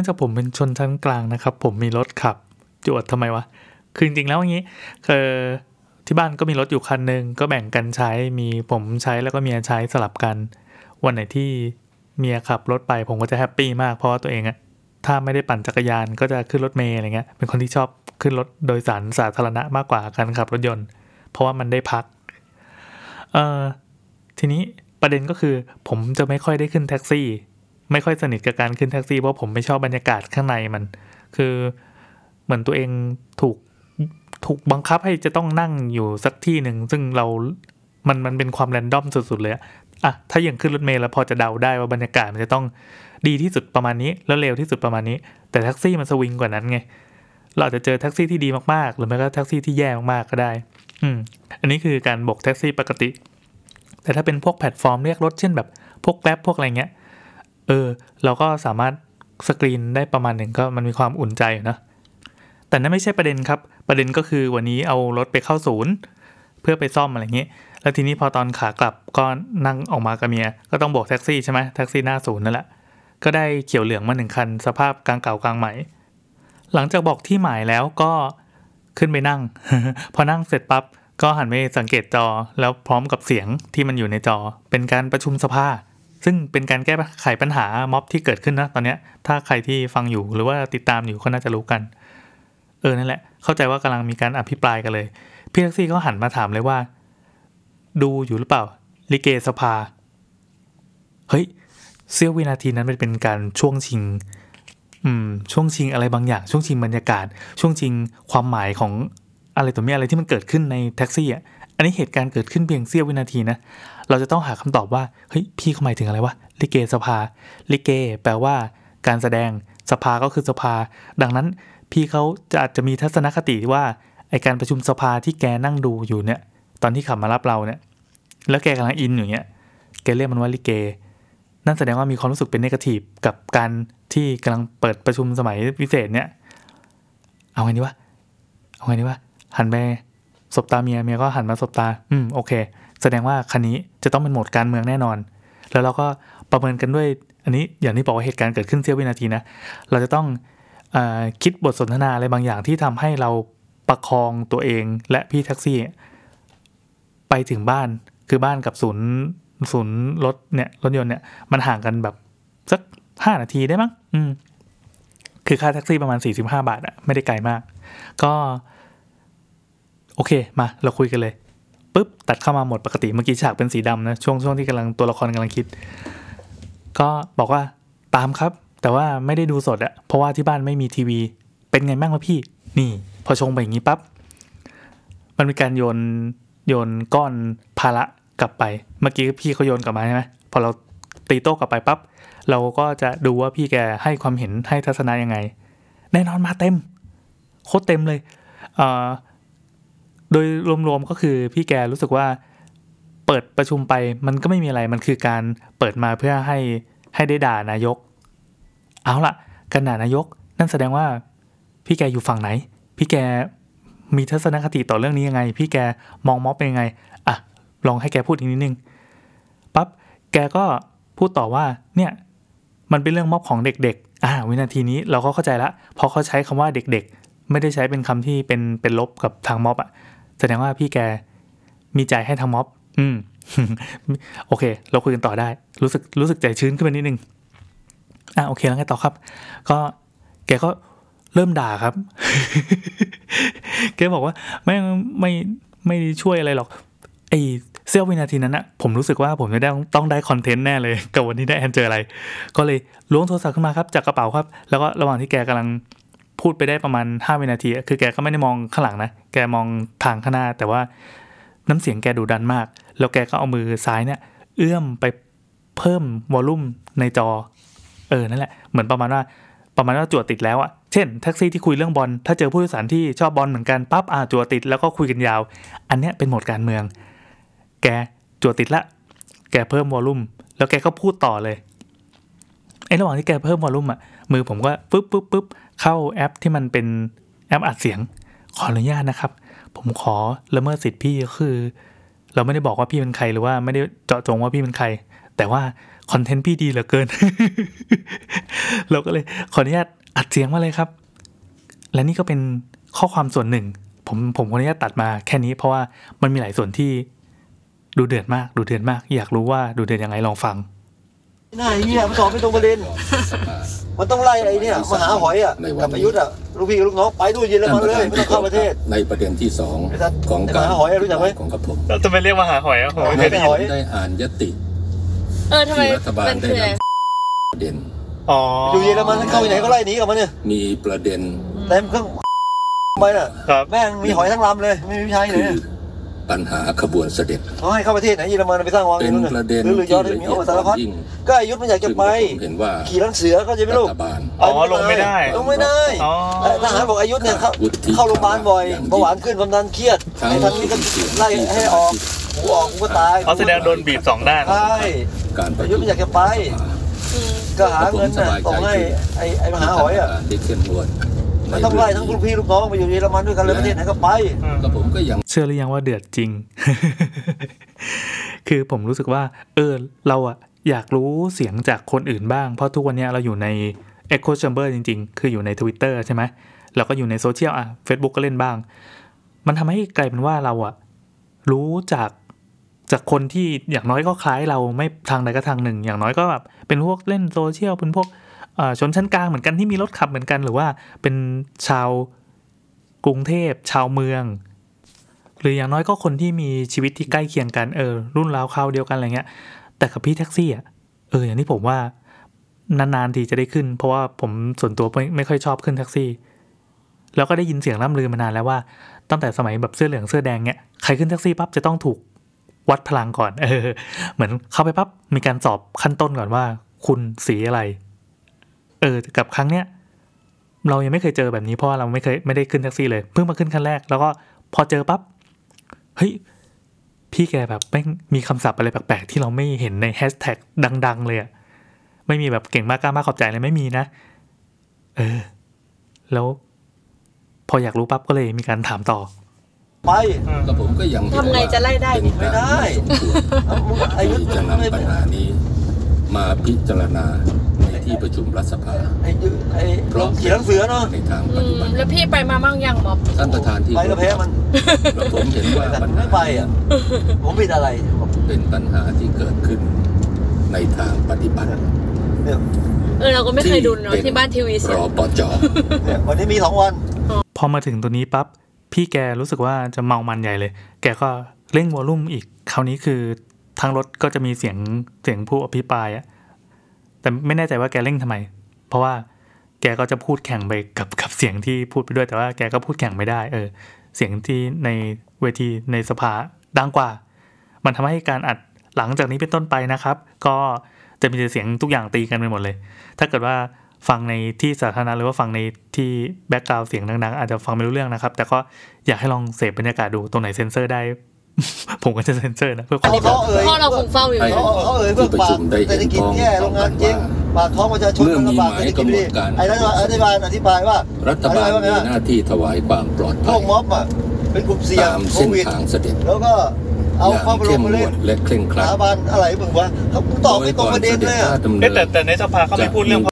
นื่องจากผมเป็นชนชั้นกลางนะครับ ผมมีรถขับจวดทำไมวะ คือจริงๆแล้วอย่างนี้คือที่บ้านก็มีรถอยู่คันหนึ่งก็แบ่งกันใช้มีผมใช้แล้วก็เมียใช้สลับกัน วันไหนที่เมียขับรถไปผมก็จะแฮปปี้มากเพราะว่าตัวเองอะถ้าไม่ได้ปั่นจักรยานก็จะขึ้นรถเมล์อะไรเงี้ยเป็นคนที่ชอบขึ้นรถโดยสารสาธารณะมากกว่าการขับรถยนต์ เพราะว่ามันได้พักเอ่อทีนี้ประเด็นก็คือผมจะไม่ค่อยได้ขึ้นแท็กซี่ ไม่ค่อยสนิทกับการขึ้นแท็กซี่เพราะผมไม่ชอบบรรยากาศข้างในมัน คือเหมือนตัวเองถูกถูกบังคับให้จะต้องนั่งอยู่สักที่หนึ่ง ซึ่งเรา มันมันเป็นความ random สุดๆเลยอะอะถ้าอย่างขึ้นรถเมล์แล้วพอจะเดาได้ว่าบรรยากาศมันจะต้องดีที่สุดประมาณนี้ แล้วเร็วที่สุดประมาณนี้ แต่แท็กซี่มันสวิงกว่านั้นไง เราอาจจะเจอแท็กซี่ที่ดีมากๆ หรือไม่ก็แท็กซี่ที่แย่มากๆก็ได้ อืม อันนี้คือการบกแท็กซี่ปกติ แต่ถ้าเป็นพวกแพลตฟอร์มเรียกรถเช่นแบบพวกแกร็บพวกอะไรเงี้ย เออ เราก็สามารถสกรีนได้ประมาณหนึ่งก็มันมีความอุ่นใจนะ แต่นั่นไม่ใช่ประเด็นครับ ประเด็นก็คือวันนี้เอารถไปเข้าศูนย์ เพื่อไปซ่อมอะไรเงี้ยแล้วทีนี้พอตอนขากลับก็นั่งออกมากับเมีย ก็ต้องโบกแท็กซี่ใช่ไหมแท็กซี่หน้าศูนย์นั่นแหละ ก็ได้เขียวเหลืองมาหนึ่งคัน สภาพกลางเก่ากลางใหม่ หลังจากบอกที่หมายแล้วก็ขึ้นไปนั่ง พอนั่งเสร็จปั๊บก็หันไปสังเกตจอแล้วพร้อมกับเสียงที่มันอยู่ในจอ เป็นการประชุมสภา ซึ่งเป็นการแก้ไขปัญหาม็อบที่เกิดขึ้นนะตอนนี้ถ้าใครที่ฟังอยู่หรือว่าติดตามอยู่ก็น่าจะรู้กัน เออนั่นแหละ เข้าใจว่ากำลังมีการอภิปรายกันเลย พี่แท็กซี่ก็หันมาถามเลยว่า ดูอยู่หรือเปล่า ลิเกสภา เฮ้ยเสี้ยววินาทีนั้นมันเป็นการช่วงชิง อืม ช่วงชิงอะไรบางอย่าง ช่วงชิงบรรยากาศ ช่วงชิงความหมายของอะไรตัวนี้อะไรที่มันเกิดขึ้นในแท็กซี่อะ อันนี้เหตุการณ์เกิดขึ้นเพียงเสี้ยววินาทีนะ เราจะต้องหาคำตอบว่าเฮ้ยพี่เขาหมายถึงอะไรวะลิเกสภาลิเก แปลว่า การแสดงสภาก็คือสภา ดังนั้นพี่เขาจะอาจจะมีทัศนคติว่าไอการประชุมสภาที่แกนั่งดูอยู่เนี่ย ตอนที่ขับมารับเราเนี่ย แล้วแกกำลังอินอยู่เนี่ยแกเรียกมันว่าลิเก นั่นแสดงว่ามีความรู้สึกเป็นเนกาทีฟกับการที่กำลังเปิดประชุมสมัยพิเศษเนี่ย เอาไงดีวะ เอาไงดีวะ หันไปสบตาเมียเมียก็หันมาสบตา อืมโอเค แสดงว่าคันนี้จะต้องเป็นโหมดการเมืองแน่นอน แล้วเราก็ประเมินกันด้วย อันนี้อย่างที่บอกว่าเหตุการณ์เกิดขึ้นเสี้ยววินาทีนะ เราจะต้องอคิดบทสนทนาอะไรบางอย่างที่ทำให้เราประคองตัวเองและพี่แท็กซี่ ไปถึงบ้านคือบ้านกับศูนย์ศูนย์รถเนี่ยรถยนต์เนี่ยมันห่างกันแบบสักห้านาทีได้มั้งอืมคือค่าแท็กซี่ประมาณสี่สิบห้าบาทอะไม่ได้ไกลมาก ก็ โอเคมา เราคุยกันเลย ปุ๊บตัดเข้ามาหมดปกติเมื่อกี้ฉากเป็นสีดำนะช่วงช่วงที่กำลังตัวละครกำลังคิด ก็บอกว่าตามครับ แต่ว่าไม่ได้ดูสดอะเพราะว่าที่บ้านไม่มีทีวี เป็นไงบ้างวะพี่ นี่ พอชงไปอย่างนี้ปั๊บมันมีการโยนโยนก้อนภาระกลับไป เมื่อกี้พี่เขาโยนกลับมาใช่ไหมพอเราตีโต้กลับไปปั๊บเราก็จะดูว่าพี่แกให้ความเห็นให้ทัศนะยังไง แน่นอนมาเต็มโคตรเต็มเลยเอ่อ โดยรวมๆก็คือพี่แกรู้สึกว่าเปิดประชุมไปมันก็ไม่มีอะไรมันคือการเปิดมาเพื่อให้ให้ได้ด่านายก เอาละการด่านายก นั่นแสดงว่าพี่แกอยู่ฝั่งไหน พี่แกมีทัศนคติต่อเรื่องนี้ยังไง พี่แกมองม็อบเป็นยังไงอะลองให้แกพูดอีกนิดนึงปั๊บแกก็พูดต่อว่าเนี่ยมันเป็นเรื่องม็อบของเด็กๆ อ่า วินาทีนี้เราก็เข้าใจละเพราะเขาใช้คำว่าเด็กๆ ไม่ได้ใช้เป็นคำที่เป็นเป็นลบกับทางม็อบอะ แสดงว่าพี่แกมีใจให้ทางม็อบ อืม โอเค เราคุยกันต่อได้ รู้สึกรู้สึกใจชื้นขึ้นไปนิดนึง อะโอเคแล้วไงต่อครับ ก็แกก็เริ่มด่าครับ แกบอกว่าไม่ไม่ไม่ช่วยอะไรหรอก ไอเสี้ยววินาทีนั้นอะผมรู้สึกว่าผมจะได้ต้องได้คอนเทนต์แน่เลย กับวันนี้ได้แอนเจออะไร ก็เลยล้วงโทรศัพท์ขึ้นมาครับ จากกระเป๋าครับ แล้วก็ระหว่างที่แกกำลัง พูดไปได้ประมาณ5วินาที คือแกก็ไม่ได้มองข้างหลังนะ แกมองทางข้างหน้า แต่ว่าน้ำเสียงแกดุดันมาก แล้วแกก็เอามือซ้ายเนี่ย เอื้อมไปเพิ่มวอลลุ่มในจอ เออ นั่นแหละ เหมือนประมาณว่า ประมาณว่าจวดติดแล้วอะเช่นแท็กซี่ที่คุยเรื่องบอล ถ้าเจอผู้โดยสารที่ชอบบอลเหมือนกันปั๊บ อ่าจวดติดแล้วก็คุยกันยาว อันเนี้ยเป็นโหมดการเมือง แกจวดติดละ แกเพิ่มวอลลุ่ม แล้วแกก็พูดต่อเลยไอ้ระหว่างที่แกเพิ่มวอลลุ่มอะ มือผมก็ปุ๊บปุ๊บปุ๊บเข้าแอปที่มันเป็นแอปอัดเสียง ขออนุญาตนะครับ ผมขอละเมิดสิทธิ์พี่ก็คือ เราไม่ได้บอกว่าพี่เป็นใครหรือว่าไม่ได้เจาะจงว่าพี่เป็นใคร แต่ว่าคอนเทนต์พี่ดีเหลือเกิน เราก็เลยขออนุญาตอัดเสียงมาเลยครับ และนี่ก็เป็นข้อความส่วนหนึ่ง ผมผมขออนุญาตตัดมาแค่นี้เพราะว่ามันมีหลายส่วนที่ดูเดือดมาก ดูเดือดมาก อยากรู้ว่าดูเดือดยังไงลองฟัง หน้าเฮียมันตอบไม่ตรงประเด็น มันต้องไล่ไอ้เนี่ยมาหาหอยอะกับประยุทธ์อะลูกพี่กับลูกน้องไปดูเยอรมันเลยไม่ต้องเข้าประเทศ ในประเด็นที่สองไอ้สัตว์ของไอ้การมหาหอยรู้จักไหมของกระผมจะไปเรียกมาหาหอยอะผมไม่ไม่เคเคยยได้ได้ยินได้อ่านยติเออทำไมที่รัฐบาลมันได้คืออะไรนำประเด็นอ๋ออยู่เยอรมันเข้าไปไหนก็ไล่หนีกลับมาเนี่ยมีประเด็นเต็มเครื่องไปน่ะครับแม่งมีหอยทั้งลำเลยไม่มีผู้ชายไหนคือ ปัญหาขบวนเสด็จเขาให้เข้าประเทศไหนเยอรมันไปสร้างวังเป็นนู่นน่ะประเด็นหรือหรือยที่อดละมีเอียโอ้ดสารพัดยิ่งก็อายุทธ์มันอยากจะซึ่งไปผมเห็นว่าขี่ลังเสือก็จะไม่รัรู้ฐบาลอ๋อลงไม่ได้ลงไม่ได้อ๋อเอ้ยทหารบอกอายุทธ์เนี่ยเข้าวุฒิเข้าโรงพยาบาลบ่อยอย่างยิ่งเบาหวานขึ้นความดันเครียดทั้งไอ้ทางนี้ก็ไล่ให้ออกกูออกกูก็ตายเขาแสดงโดนบีบสองด้านใช่การประอายุชุทมธ์มันอยากจะไปอืมก็หาเงินน่ะส่งให้ไอ้ไอ้มหาหอยอะได้เข้มงวด มันต้องไล่ทั้งลูกพี่ลูกน้องไปอยู่เยอรมันด้วยกันเลยประเทศไหนก็ไปก็ผมก็ยังเชื่อหรือยังว่าเดือดจริง คือผมรู้สึกว่า เออเราอะอยากรู้เสียงจากคนอื่นบ้าง เพราะทุกวันเนี้ยเราอยู่ใน Echo Chamber จริง ๆ คืออยู่ใน Twitter ใช่ไหมเราก็อยู่ในโซเชียลอะ Facebook ก็เล่นบ้าง มันทำให้กลายเป็นว่าเราอะรู้จาก จากคนที่อย่างน้อยก็คล้ายเราไม่ทางใดก็ทางหนึ่ง อย่างน้อยก็แบบเป็นพวกเล่นโซเชียลเป็นพวกชนชั้นกลางเหมือนกันที่มีรถขับเหมือนกัน หรือว่าเป็นชาวกรุงเทพชาวเมือง หรืออย่างน้อยก็คนที่มีชีวิตที่ใกล้เคียงกันเออรุ่นราวคราวเดียวกันอะไรเงี้ย แต่กับพี่แท็กซี่อะเอออย่างที่ผมว่านานๆทีจะได้ขึ้น เพราะว่าผมส่วนตัวไม่ไม่ค่อยชอบขึ้นแท็กซี่ แล้วก็ได้ยินเสียงล่ำลือมานานแล้วว่าตั้งแต่สมัยแบบเสื้อเหลืองเสื้อแดงเนี้ยใครขึ้นแท็กซี่ปั๊บจะต้องถูก วัดพลังก่อน เออ เหมือนเข้าไปปั๊บมีการสอบขั้นต้นก่อนว่า คุณสีอะไร เออ กับครั้งเนี้ยเรายังไม่เคยเจอแบบนี้เพราะเราไม่เคยไม่ได้ขึ้นแท็กซี่เลยเพิ่งมาขึ้นขั้นแรก แล้วก็พอเจอปั๊บเฮ้ยพี่แกแบบแม่งมีคำศัพท์อะไรแปลกๆที่เราไม่เห็นในแฮชแท็กดัง ๆ เลยอะไม่มีแบบเก่งมากกล้ามากขอบใจเลยไม่มีนะ เออ แล้ว พออยากรู้ปั๊บก็เลยมีการถามต่อ ไปก็ผมก็ยังเห็นทำไงจะไล่ได้เป็นนี่การไม่ได้สมควรอายุทธ์ที่จะไม่นำปัญหานี้ มาพิจารณาในที่ประชุมรัฐสภา ไอ้ยุไอ้ลงขี่ลังเสือเนาะ ในทางอืปฏิมบัติแล้วพี่ไปมาบ้างยังม็อบท่านประธานที่ไปแล้วแพ้มันแล้วผมเห็นว่าแต่ปัญไม่หาไปอะ ผมผิดอะไรเป็นปัญหาที่เกิดขึ้นในทางปฏิบัติเนี่ยเออเราก็ไม่เคยดูเนาะที่บ้านทีวีเสีรยอปจ เนี่ยวันนี้มีสองวัน พอมาถึงตัวนี้ปั๊บ พี่แกรู้สึกว่าจะเมามันใหญ่เลย แกก็เร่งวอลลุ่มอีก คราวนี้คือทางรถก็จะมีเสียงเสียงผู้อภิปรายอะแต่ไม่แน่ใจว่าแกเร่งทำไม เพราะว่าแกก็จะพูดแข่งไปกับกับเสียงที่พูดไปด้วยแต่ว่าแกก็พูดแข่งไม่ได้ เออ เสียงที่ในเวทีในสภาดังกว่า มันทำให้การอัดหลังจากนี้เป็นต้นไปนะครับ ก็จะมีแต่เสียงทุกอย่างตีกันไปหมดเลย ถ้าเกิดว่า ฟังในที่สาธารณะหรือว่าฟังในที่แบ็กกราวเสียงดังๆ อาจจะฟังไม่รู้เรื่องนะครับ แต่ก็อยากให้ลองเสพบรรยากาศดูตรงไหนเซ็นเซอร์ได้ ผมก็จะเซ็นเซอร์นะเพื่อคอันวามนี้เขาเอ่ยพ่อเราคงเฝ้าอยู่ให้เขาเขาเอ่ยเพื่อปากเศรษฐกิจแย่โรงงานเจ๊งปากท้องประชาชนมันลำบากเศรษฐกิจไม่ดีไอ้รัฐบาลอธิบายอธิบายว่ารัฐบาลอธิมียว่าไงหน้าที่ถวายความปลอดพภัวยกม็อบอะเป็นกลุ่มเสี่ยงตามโคเส้นวิดทางเสด็จแล้วก็เอาอย่างข้อพระเข้มมางเล่วนดและเคร่งคสรัดถาบันอะไรมึงวะเขาตอบไม่ตรงประเด็นเลยอะดำเนิเอ๊ะนแต่แต่ในสภาเขาไม่พูดเรื่อง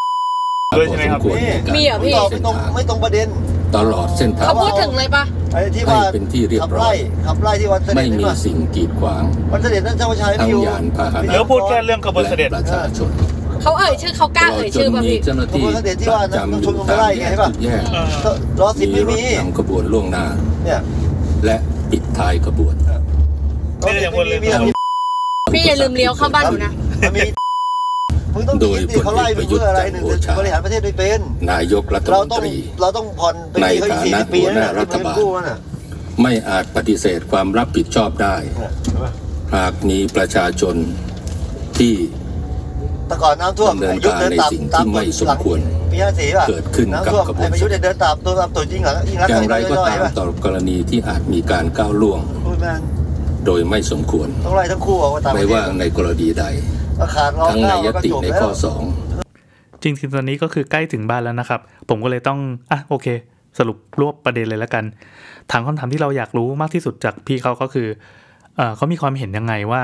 ด้วยใช่ไหมครับพอสวในการมีเหรอพี่ ตอบไม่ตรงไม่ตรงประเด็น ตลอดเส้นทางเขาพูดถึงเลยปะไอ้ที่ให้ว่าเป็นที่เรียบขับร้อไล่ย ขับไล่ที่วันเสด็ไม่จนี่มีป่ะสิ่งกีดขวาง วันเสด็จนั่นเจ้าชายทั้ไม่งอยู่ยานพาหนะ เดี๋ยวพูดแค่เรื่องขบวนเสด็จและประชาชนเขาเอ่ยชื่อเขากล้าตลอดเอ่ยจชื่นอป่ะมีพี่เจ้าหน้าที่ขบวนเสด็จที่ว่าประจำอยู่ชุมนุมตามไล่แยไงกป่ะทุกแยกรอสิบมีไม่รถมีนำขบวนล่วงหน้า เนี่ยและปิดท้ายขบวน รอสิบไม่มีมีแต่มีพี่อย่าลืมเลี้ยวเข้าบ้านหนูนะ มันมีมึงต้อง โดยคิดดิเขาไล่มึงเพื่ออะไรหนึ่งพลเอกประยุทธ์จันทร์โอชาบริหารประเทศไม่เป็นนายกรัฐเรามนต้องตรีเราต้องผ่อนไปในที่เขาอีกฐาสี่นะสิบปีนั่นหัวหน่ะน้ารัฐที่บาลกู้นั่นน่ะไม่อาจปฏิเสธความรับผิดชอบได้เนี่ยเห็นปะหากมีประชาชนที่แต่ก่อนน้ำท่วมดำเนินยุทธเดินตามการในสิ่งที่ตามไม่สมควรปีห้าสี่ป่ะเกิดขึ้นกับน้ำท่วมกระบวนไอ้ประยุทธ์เนี่ยเดินตามตัวตามตัวจริงเหรอยิ่งรักอย่างไรก็น้อยตามๆป่ะต่อกรณีที่อาจมีการก้าวล่วงพูดแม่งโดยไม่สมควรต้องไล่ทั้งคู่ออกมาตามไม่ว่าในกรณีใดก็ขาดรอ ทั้งในเก้ายก็ติจบในแล้วข้อสองจริงๆตอนนี้ก็คือใกล้ถึงบ้านแล้วนะครับ ผมก็เลยต้องอะโอเค สรุปรวบประเด็นเลยแล้วกัน ถามคำถามที่เราอยากรู้มากที่สุดจากพี่เขาก็คือเออเขามีความเห็นยังไงว่า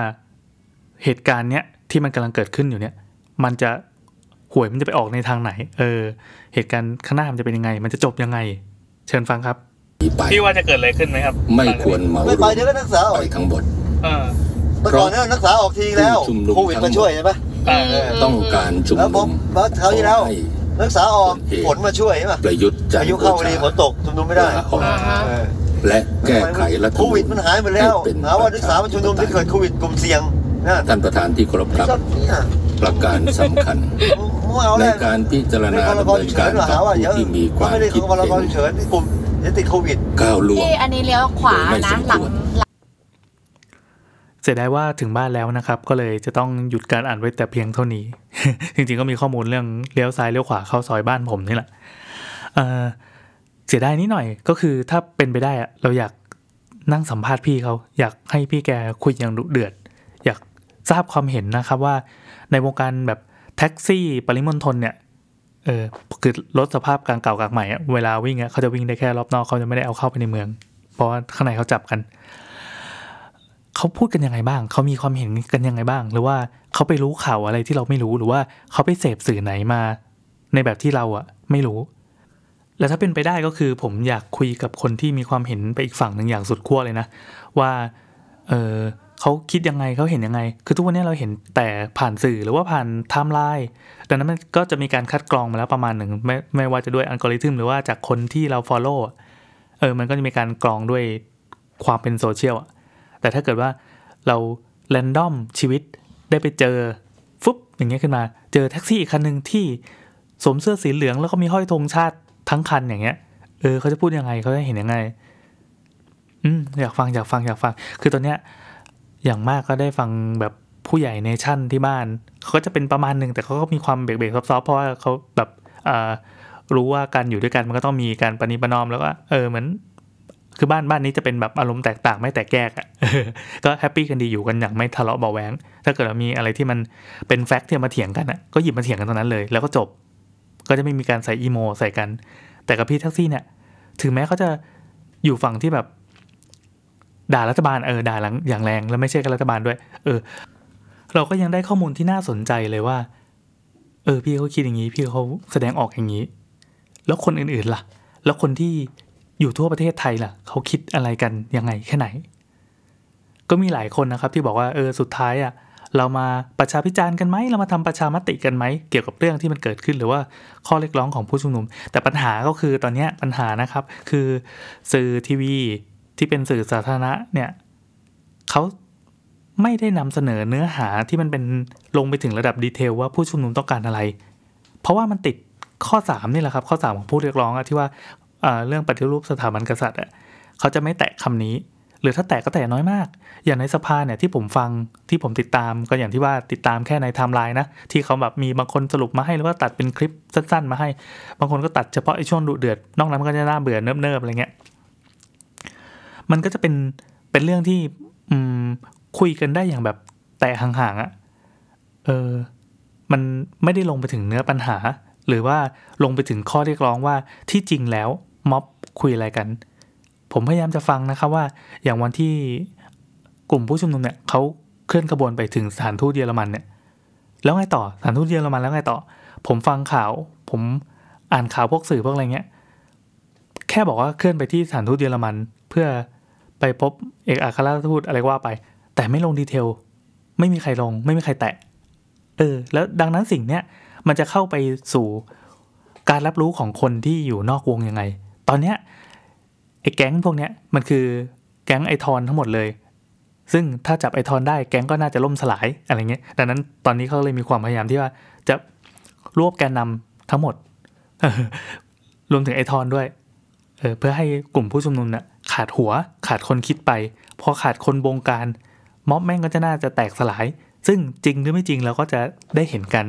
เหตุการณ์เนี้ยที่มันกำลังเกิดขึ้นอยู่เนี่ยมันจะหวยมันจะไปออกในทางไหน เออ เหตุการณ์ข้างหน้ามันจะเป็นยังไง มันจะจบยังไง เชิญฟังครับนี้ไปพี่ว่าจะเกิดอะไรขึ้นไหมครับ ไม่ควรเหมารไม่วไปมเดี๋ยวก็นักศึกษาออกไปทั้งหมด เออเมื่อก่อนนั้นนักศึกษาออกทีแล้วผู้ชุมนุมโควิดมาช่วยใช่ปะเออเออต้องการชุมแล้วผนุมมแล้วคราวที่แล้ว ขอให้ นักศึกษาออกฝนมาช่วยใช่ปะประยุทธ์จันทพาร์ยุโอเข้าพอชาดีฝนตกชุมนุมไม่ได้ลาออกอ่าฮะเออและแก้ไขรัฐธรโครมนูวิดญมันหายไปแล้วให้เป็นหาว่านักศึกษามาชุมนุมที่เกิดโควิดกลุ่มเสี่ยงนะท่านประธานที่เคารพครับก็เนี่ยประการสำคัญ มึงเอาในได้การพิจารไม่ณาพรดำกเนิฉุนกเฉิการนหรอกับหาว่าผู้เดี๋ยวที่มีความไม่ได้คิดพรกเห็นฉุกเฉินที่กลุ่มเดี๋ยวติดโควิด ก้าวล่วงพี่อันนี้เลี้ยวขวาไม่สนะมหลังควร เสียดายว่าถึงบ้านแล้วนะครับ ก็เลยจะต้องหยุดการอ่านไว้แต่เพียงเท่านี้ จริงๆก็มีข้อมูลเรื่องเลี้ยวซ้ายเลี้ยวขวาเข้าซอยบ้านผมนี่แหละเเสียดายนิดหน่อยก็คือถ้าเป็นไปได้อะเราอยากนั่งสัมภาษณ์พี่เขาอยากให้พี่แกคุยอย่างดุเดือด อยากทราบความเห็นนะครับว่าในวงการแบบแท็กซี่ปริมณฑลเนี่ยเออคือรถสภาพกลางเก่ากลางใหม่อะเวลาวิ่งเขาจะวิ่งได้แค่รอบนอกเขาจะไม่ได้เอาเข้าไปในเมือง เพราะว่าข้างในเขาจับกัน เขาพูดกันยังไงบ้าง เขามีความเห็นกันยังไงบ้าง หรือว่าเขาไปรู้ข่าวอะไรที่เราไม่รู้ หรือว่าเขาไปเสพสื่อไหนมา ในแบบที่เราอะไม่รู้ แล้วถ้าเป็นไปได้ก็คือ ผมอยากคุยกับคนที่มีความเห็นไปอีกฝั่งหนึ่งอย่างสุดขั้วเลยนะ ว่า เออเขาคิดยังไงเขาเห็นยังไง คือทุกวันนี้เราเห็นแต่ผ่านสื่อหรือว่าผ่านไทม์ไลน์ดังนั้นมันก็จะมีการคัดกรองมาแล้วประมาณหนึ่งไม่ไม่ว่าจะด้วยอัลกอริทึมหรือว่าจากคนที่เรา follow อะเออมันก็จะมีการกรองด้วยความเป็นโซเชียลอะ แต่ถ้าเกิดว่าเรา random ชีวิตได้ไปเจอฟุ๊บอย่างเงี้ยขึ้นมา เจอแท็กซี่อีกคันหนึ่งที่สวมเสื้อสีเหลืองแล้วก็มีห้อยธงชาติทั้งคันอย่างเงี้ย เออเขาจะพูดยังไงเขาจะเห็นยังไง อืมอยากฟังอยากฟังอยากฟัง คือตอนเนี้ยอย่างมากก็ได้ฟังแบบผู้ใหญ่เนชั่นที่บ้านเขาก็จะเป็นประมาณหนึ่งแต่เขาก็มีความเบรกๆ soft ๆเพราะว่าเขาแบบอ่ารู้ว่าการอยู่ด้วยกันมันก็ต้องมีการประนีประนอมแล้วก็เออเหมือน คือบ้านบ้านนี้จะเป็นแบบอารมณ์แตกต่างไม่แตกแยกอะ่ะก็ happy กันดีอยู่กันอย่างไม่ทะเลาะเบาะแว้งถ้าเกิดเรามีอะไรที่มันเป็น fact ที่มาเถียงกันอะ่ะก็หยิบมาเถียงกันตรงนั้นเลย แล้วก็จบ ก็จะไม่มีการใส่อีโมใส่กัน แต่กับพี่แท็กซี่เนี่ย ถึงแม้เขาจะอยู่ฝั่งที่แบบ ด่ารัฐบาลเออด่าหลังอย่างแรง แล้วไม่ใช่กับรัฐบาลด้วย เออ เราก็ยังได้ข้อมูลที่น่าสนใจเลยว่า เออ พี่เขาคิดอย่างนี้ พี่เขาแสดงออกอย่างนี้ แล้วคนอื่นๆล่ะ แล้วคนที่ อยู่ทั่วประเทศไทยล่ะเขาคิดอะไรกันยังไงแค่ไหน ก็มีหลายคนนะครับที่บอกว่าเออสุดท้ายอะเรามาประชาพิจารณ์กันไหมเรามาทำประชามติกันไหมเกี่ยวกับเรื่องที่มันเกิดขึ้นหรือว่าข้อเรียกร้องของผู้ชุมนุม แต่ปัญหาก็คือตอนนี้ปัญหานะครับคือสื่อทีวีที่เป็นสื่อสาธารณะเนี่ยเขาไม่ได้นำเสนอเนื้อหาที่มันเป็นลงไปถึงระดับดีเทลว่าผู้ชุมนุมต้องการอะไร เพราะว่ามันติดข้อ 3 นี่แหละครับ ข้อ 3 ของผู้เรียกร้องอะที่ว่า เรื่องปฏิรูปสถาบันกษัตริย์อะเขาจะไม่แตะคำนี้ หรือถ้าแตะก็แตะน้อยมาก อย่างในสภาเนี่ยที่ผมฟังที่ผมติดตามก็อย่างที่ว่าติดตามแค่ในไทม์ไลน์นะที่เขาแบบมีบางคนสรุปมาให้หรือว่าตัดเป็นคลิปสั้นๆ มาให้ บางคนก็ตัดเฉพาะไอ้ช่วงดุเดือดนอกนั้นมันก็จะน่าเบื่อเนิบๆอะไรเงี้ยมันก็จะเป็นเป็นเรื่องที่อืมคุยกันได้อย่างแบบแตะห่างๆอะ่ะเออมันไม่ได้ลงไปถึงเนื้อปัญหา หรือว่าลงไปถึงข้อเรียกร้องว่าที่จริงแล้ว ม็อบคุยอะไรกัน ผมพยายามจะฟังนะครับว่าอย่างวันที่กลุ่มผู้ชุมนุมเนี่ยเขาเคลื่อนขบวนไปถึงสถานทูตเยอรมันเนี่ยแล้วไงต่อสถานทูตเยอรมันแล้วไงต่อ ผมฟังข่าว ผมอ่านข่าวพวกสื่อพวกอะไรเงี้ยแค่บอกว่าเคลื่อนไปที่สถานทูตเยอรมันเพื่อไปพบเอกอัครราชทูตอะไรว่าไป แต่ไม่ลงดีเทล ไม่มีใครลง ไม่มีใครแตะเออ แล้วดังนั้นสิ่งเนี้ยมันจะเข้าไปสู่การรับรู้ของคนที่อยู่นอกวงยังไง ตอนเนี้ยไอ้แก๊งพวกเนี้ยมันคือแก๊งไอทอนทั้งหมดเลย ซึ่งถ้าจับไอทอนได้แก๊งก็น่าจะล่มสลายอะไรเงี้ย ดังนั้นตอนนี้เขาเลยมีความพยายามที่ว่าจะรวบแกนนำทั้งหมด รวมถึงไอทอนด้วยเออเพื่อให้กลุ่มผู้ชุมนุมเนี่ยขาดหัวขาดคนคิดไป พอขาดคนบงการ ม็อบแม่งก็จะน่าจะแตกสลาย ซึ่งจริงหรือไม่จริงเราก็จะได้เห็นกัน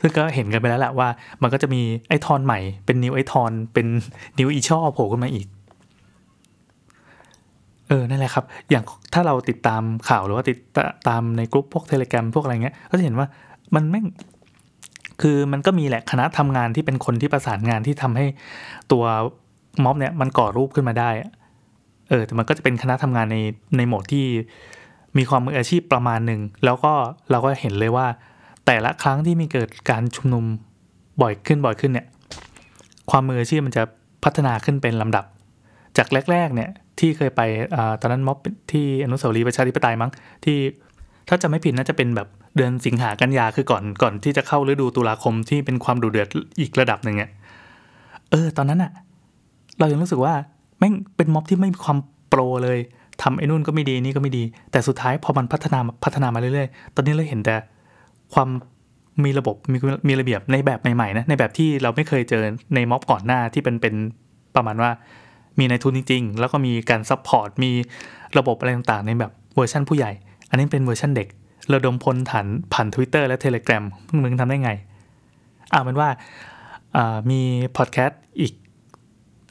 ซึ่งก็เห็นกันไปแล้วแหละว่า มันก็จะมีไอทอนใหม่ เป็นนิวไอทอน เป็นนิวอีช่อโผล่ขึ้นมาอีก เออ นั่นแหละครับ อย่างถ้าเราติดตามข่าวหรือว่าติดตามในกลุ่มพวกเทเล gram พวกอะไรเงี้ย ก็จะเห็นว่ามันแม่งคือมันก็มีแหละคณะทำงานที่เป็นคนที่ประสานงานที่ทำให้ตัวม็อบเนี่ยมันก่อรูปขึ้นมาได้ เออ แต่มันก็จะเป็นคณะทำงานในในโหมดที่มีความมืออาชีพประมาณหนึ่ง แล้วก็เราก็เห็นเลยว่า แต่ละครั้งที่มีเกิดการชุมนุมบ่อยขึ้นบ่อยขึ้นเนี่ยความมืออาชีพมันจะพัฒนาขึ้นเป็นลำดับ จากแรกๆเนี่ยที่เคยไปอตอนนั้นม็อบที่อนุสาวรีย์ประชาธิปไตยมั้งที่ถ้าจะไม่ผิดน่าจะเป็นแบบเดือนสิงหากันยาคือก่อนก่อนที่จะเข้าฤดูตุลาคมที่เป็นความดุเดือดอีกระดับหนึ่งเนี่ยเออ ตอนนั้นอะเรายังรู้สึกว่าแม่งเป็นม็อบที่ไม่มีความ pro เลยทำไอ้นู่นก็ไม่ดีนี่ก็ไม่ดี แต่สุดท้ายพอมันพัฒนาพัฒนามาเรื่อยๆ ตอนนี้เราเห็นแต่ ความมีระบบมีมีระเบียบในแบบใหม่ๆนะในแบบที่เราไม่เคยเจอในม็อบก่อนหน้าที่เป็นเป็นประมาณว่ามีนายทุนจริง ๆ แล้วก็มีการ support มีระบบอะไรต่างๆ ในแบบเวอร์ชันผู้ใหญ่ อันนี้เป็นเวอร์ชันเด็กระดมพลฐานผ่าน Twitter และ Telegram มึงทำได้ไงอ่าเป็นว่าามีพอดแคสต์อีก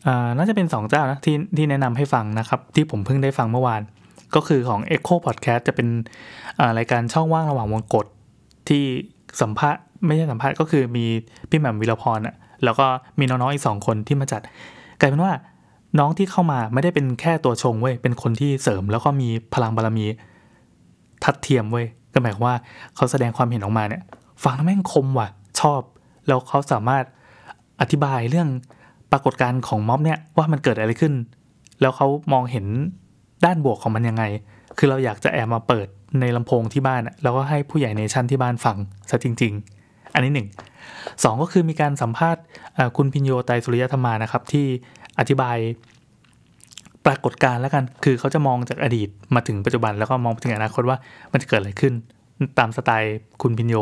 อน่าจะเป็น 2 เจ้านะที่ที่แนะนำให้ฟังนะครับ ที่ผมเพิ่งได้ฟังเมื่อวาน ก็คือของ Echo Podcast จะเป็นารายการช่องว่างระหว่างวงกฏ ที่สัมภาษณ์ไม่ใช่สัมภาษณ์ก็คือมีพี่แหม่มวิรพรอะแล้วก็มีน้องๆอีกสองคนที่มาจัดกลายเป็นว่าน้องที่เข้ามาไม่ได้เป็นแค่ตัวชงเว้ยเป็นคนที่เสริมแล้วก็มีพลังบารมี ทัดเทียมเว้ยก็หมายความว่าเขาแสดงความเห็นออกมาเนี่ยฟังแล้วแม่งคมว่ะ ชอบ แล้วเขาสามารถอธิบายเรื่องปรากฏการณ์ของม็อบเนี่ยว่ามันเกิดอะไรขึ้น แล้วเขามองเห็นด้านบวกของมันยังไง คือเราอยากจะแอบมาเปิดในลำโพงที่บ้านแล้วก็ให้ผู้ใหญ่ในชั้นที่บ้านฟังซะจริง ๆ อันนี้หนึ่งสองก็คือมีการสัมภาษณ์คุณพิญโยไตรสุริยธรรมานะครับ ที่อธิบายปรากฏการณ์แล้วกัน คือเขาจะมองจากอดีตมาถึงปัจจุบันแล้วก็มองไปถึงอนาคตว่ามันจะเกิดอะไรขึ้น ตามสไตล์คุณภิญโญ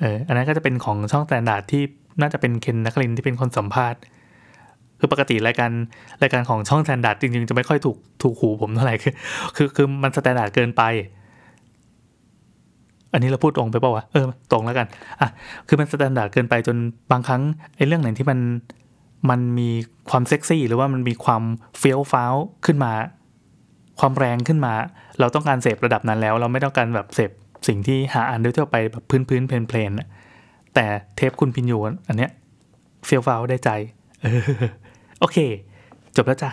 เอออันนั้นก็จะเป็นของช่อง Standard ที่น่าจะเป็นเคนนครินทร์ที่เป็นคนสัมภาษณ์ คือปกติรายการรายการของช่อง Standard จริงๆ จะไม่ค่อยถูกถูกหูผมเท่าไหร่คือคือคือมัน standard เกินไป อันนี้เราพูดตรงไปเปล่าวะเออตรงแล้วกันอะคือมัน standard เกินไปจนบางครั้งไอ้เรื่องไหนที่มันมันมีความเซ็กซี่ หรือว่ามันมีความเฟี้ยวฟ้าวขึ้นมา ความแรงขึ้นมา เราต้องการเสพระดับนั้นแล้ว เราไม่ต้องการแบบเสพสิ่งที่หาอ่านโดยทั่วไปแบบพื้นพื้นเพลนเพลนๆนะแต่เทปคุณพินโยอันเนี้ยเฟี้ยวฟ้าวได้ใจ เออ โอเค จบแล้วจ้ะ